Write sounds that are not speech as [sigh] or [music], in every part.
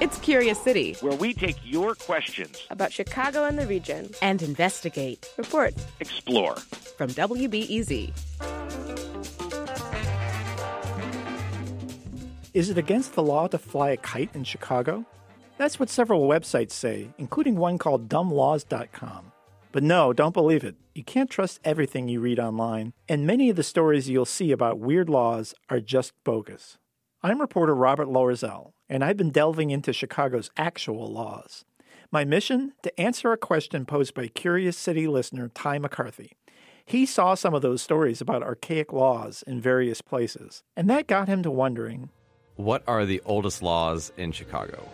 It's Curious City, where we take your questions about Chicago and the region and investigate, report, explore. From WBEZ. Is it against the law to fly a kite in Chicago? That's what several websites say, including one called dumblaws.com. But no, don't believe it. You can't trust everything you read online, and many of the stories you'll see about weird laws are just bogus. I'm reporter Robert Loerzel, and I've been delving into Chicago's actual laws. My mission? To answer a question posed by Curious City listener Ty McCarthy. He saw some of those stories about archaic laws in various places, and that got him to wondering What are the oldest laws in Chicago?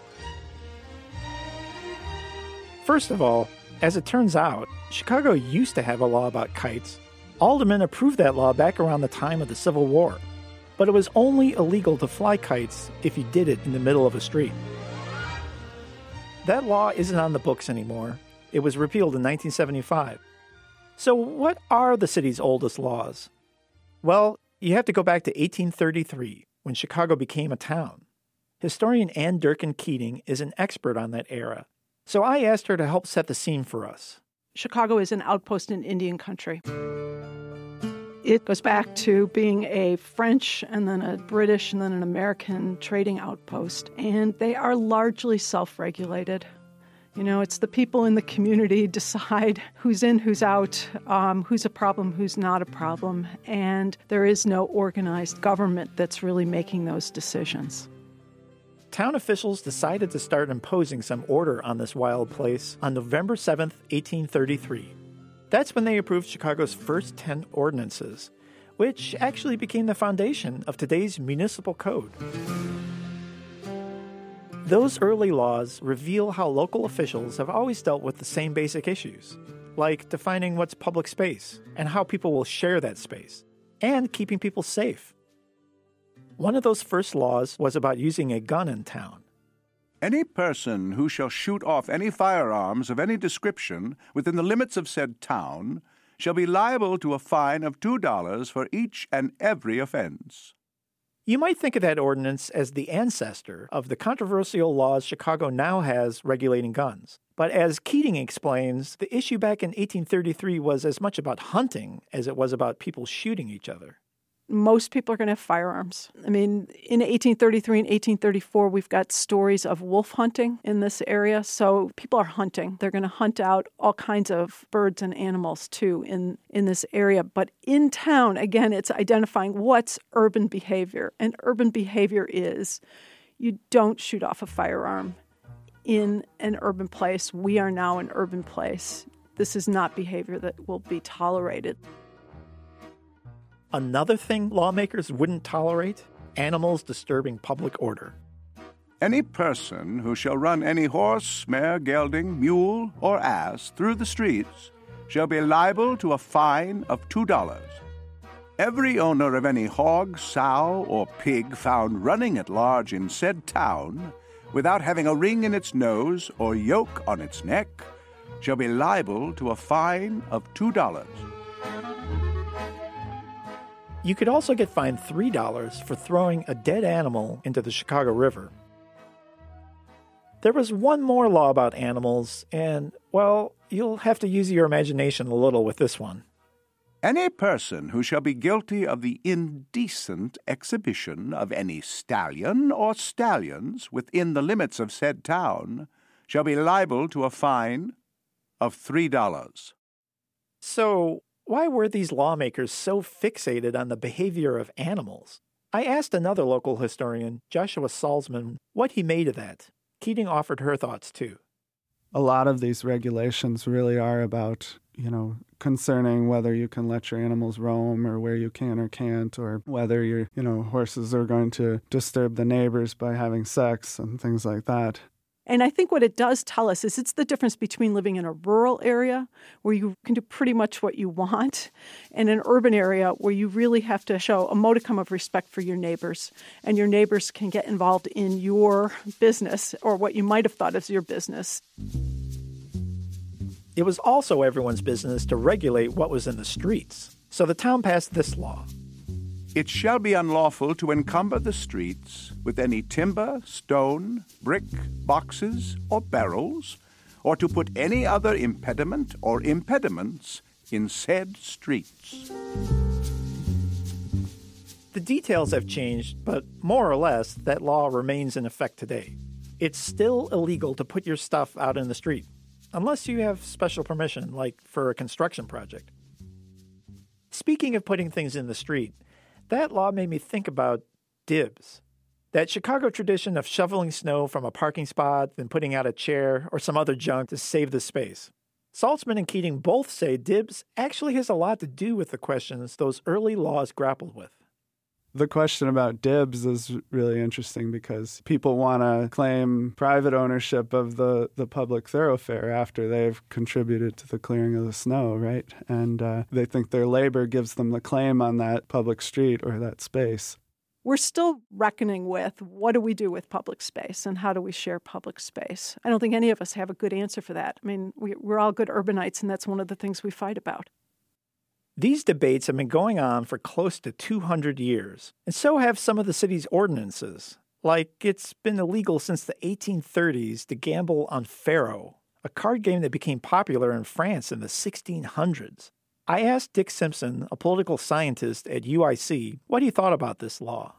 First of all, as it turns out, Chicago used to have a law about kites. Aldermen approved that law back around the time of the Civil War but it was only illegal to fly kites if you did it in the middle of a street. That law isn't on the books anymore. It was repealed in 1975. So, what are the city's oldest laws? Well, you have to go back to 1833, when Chicago became a town. Historian Ann Durkin Keating is an expert on that era, so I asked her to help set the scene for us. Chicago is an outpost in Indian country. It goes back to being a French and then a British and then an American trading outpost, and they are largely self regulated. You know, it's the people in the community [laughs] decide who's in, who's out, um, who's a problem, who's not a problem, and there is no organized government that's really making those decisions. Town officials decided to start imposing some order on this wild place on November 7th, 1833. That's when they approved Chicago's first 10 ordinances, which actually became the foundation of today's municipal code. Those early laws reveal how local officials have always dealt with the same basic issues, like defining what's public space and how people will share that space, and keeping people safe. One of those first laws was about using a gun in town. Any person who shall shoot off any firearms of any description within the limits of said town shall be liable to a fine of two dollars for each and every offense. You might think of that ordinance as the ancestor of the controversial laws Chicago now has regulating guns. But as Keating explains, the issue back in 1833 was as much about hunting as it was about people shooting each other most people are going to have firearms. I mean, in 1833 and 1834, we've got stories of wolf hunting in this area. So people are hunting. They're going to hunt out all kinds of birds and animals too in, in this area. But in town, again, it's identifying what's urban behavior. And urban behavior is you don't shoot off a firearm in an urban place. We are now an urban place. This is not behavior that will be tolerated. Another thing lawmakers wouldn't tolerate animals disturbing public order. Any person who shall run any horse, mare, gelding, mule, or ass through the streets shall be liable to a fine of two dollars. Every owner of any hog, sow, or pig found running at large in said town without having a ring in its nose or yoke on its neck shall be liable to a fine of two dollars. You could also get fined $3 for throwing a dead animal into the Chicago River. There was one more law about animals, and, well, you'll have to use your imagination a little with this one. Any person who shall be guilty of the indecent exhibition of any stallion or stallions within the limits of said town shall be liable to a fine of three dollars. So, why were these lawmakers so fixated on the behavior of animals? I asked another local historian, Joshua Salzman, what he made of that. Keating offered her thoughts too. a lot of these regulations really are about, you know, concerning whether you can let your animals roam or where you can or can't or whether your, you know, horses are going to disturb the neighbors by having sex and things like that. And I think what it does tell us is it's the difference between living in a rural area where you can do pretty much what you want and an urban area where you really have to show a modicum of respect for your neighbors. And your neighbors can get involved in your business or what you might have thought as your business. It was also everyone's business to regulate what was in the streets. So the town passed this law it shall be unlawful to encumber the streets with any timber, stone, brick, boxes, or barrels, or to put any other impediment or impediments in said streets. The details have changed, but more or less, that law remains in effect today. It's still illegal to put your stuff out in the street, unless you have special permission, like for a construction project. Speaking of putting things in the street, that law made me think about dibs. That Chicago tradition of shoveling snow from a parking spot, then putting out a chair or some other junk to save the space. Salzman and Keating both say dibs actually has a lot to do with the questions those early laws grappled with. The question about dibs is really interesting because people want to claim private ownership of the, the public thoroughfare after they've contributed to the clearing of the snow, right? And uh, they think their labor gives them the claim on that public street or that space. We're still reckoning with what do we do with public space and how do we share public space. I don't think any of us have a good answer for that. I mean, we, we're all good urbanites, and that's one of the things we fight about. These debates have been going on for close to 200 years, and so have some of the city's ordinances. Like it's been illegal since the 1830s to gamble on faro, a card game that became popular in France in the 1600s. I asked Dick Simpson, a political scientist at UIC, what he thought about this law.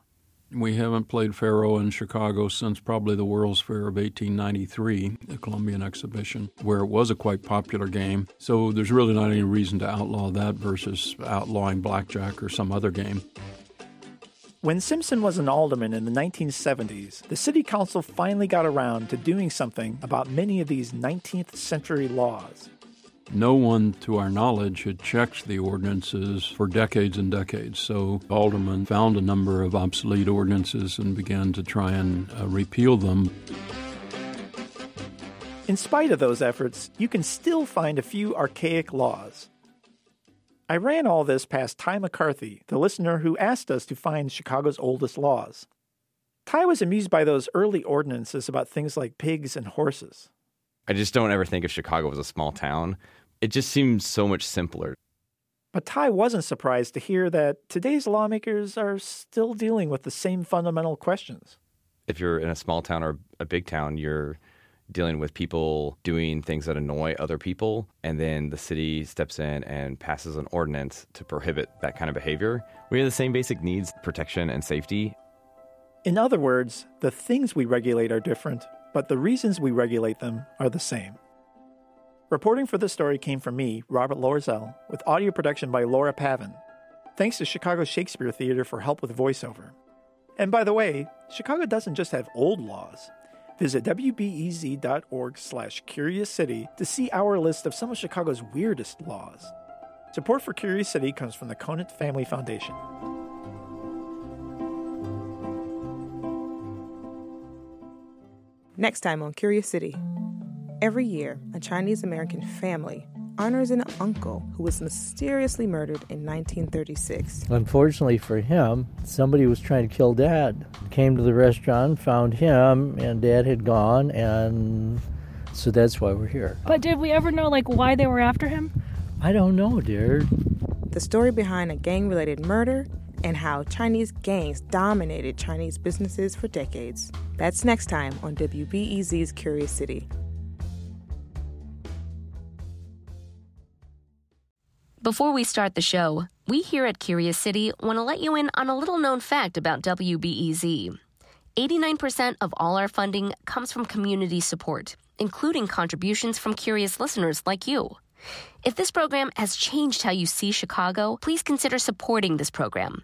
We haven't played Faro in Chicago since probably the World's Fair of 1893, the Columbian Exhibition, where it was a quite popular game. So there's really not any reason to outlaw that versus outlawing blackjack or some other game. When Simpson was an alderman in the 1970s, the city council finally got around to doing something about many of these 19th century laws. No one, to our knowledge, had checked the ordinances for decades and decades. So Alderman found a number of obsolete ordinances and began to try and uh, repeal them. In spite of those efforts, you can still find a few archaic laws. I ran all this past Ty McCarthy, the listener who asked us to find Chicago's oldest laws. Ty was amused by those early ordinances about things like pigs and horses. I just don't ever think of Chicago as a small town. It just seems so much simpler. But Ty wasn't surprised to hear that today's lawmakers are still dealing with the same fundamental questions. If you're in a small town or a big town, you're dealing with people doing things that annoy other people, and then the city steps in and passes an ordinance to prohibit that kind of behavior. We have the same basic needs protection and safety. In other words, the things we regulate are different, but the reasons we regulate them are the same. Reporting for this story came from me, Robert Loerzel, with audio production by Laura Pavin. Thanks to Chicago Shakespeare Theater for help with voiceover. And by the way, Chicago doesn't just have old laws. Visit wbez.org slash Curious City to see our list of some of Chicago's weirdest laws. Support for Curious City comes from the Conant Family Foundation. Next time on Curious City. Every year, a Chinese American family honors an uncle who was mysteriously murdered in 1936. Unfortunately for him, somebody was trying to kill Dad. Came to the restaurant, found him, and Dad had gone, and so that's why we're here. But did we ever know, like, why they were after him? I don't know, dear. The story behind a gang related murder and how Chinese gangs dominated Chinese businesses for decades. That's next time on WBEZ's Curious City. Before we start the show, we here at Curious City want to let you in on a little known fact about WBEZ. 89% of all our funding comes from community support, including contributions from curious listeners like you. If this program has changed how you see Chicago, please consider supporting this program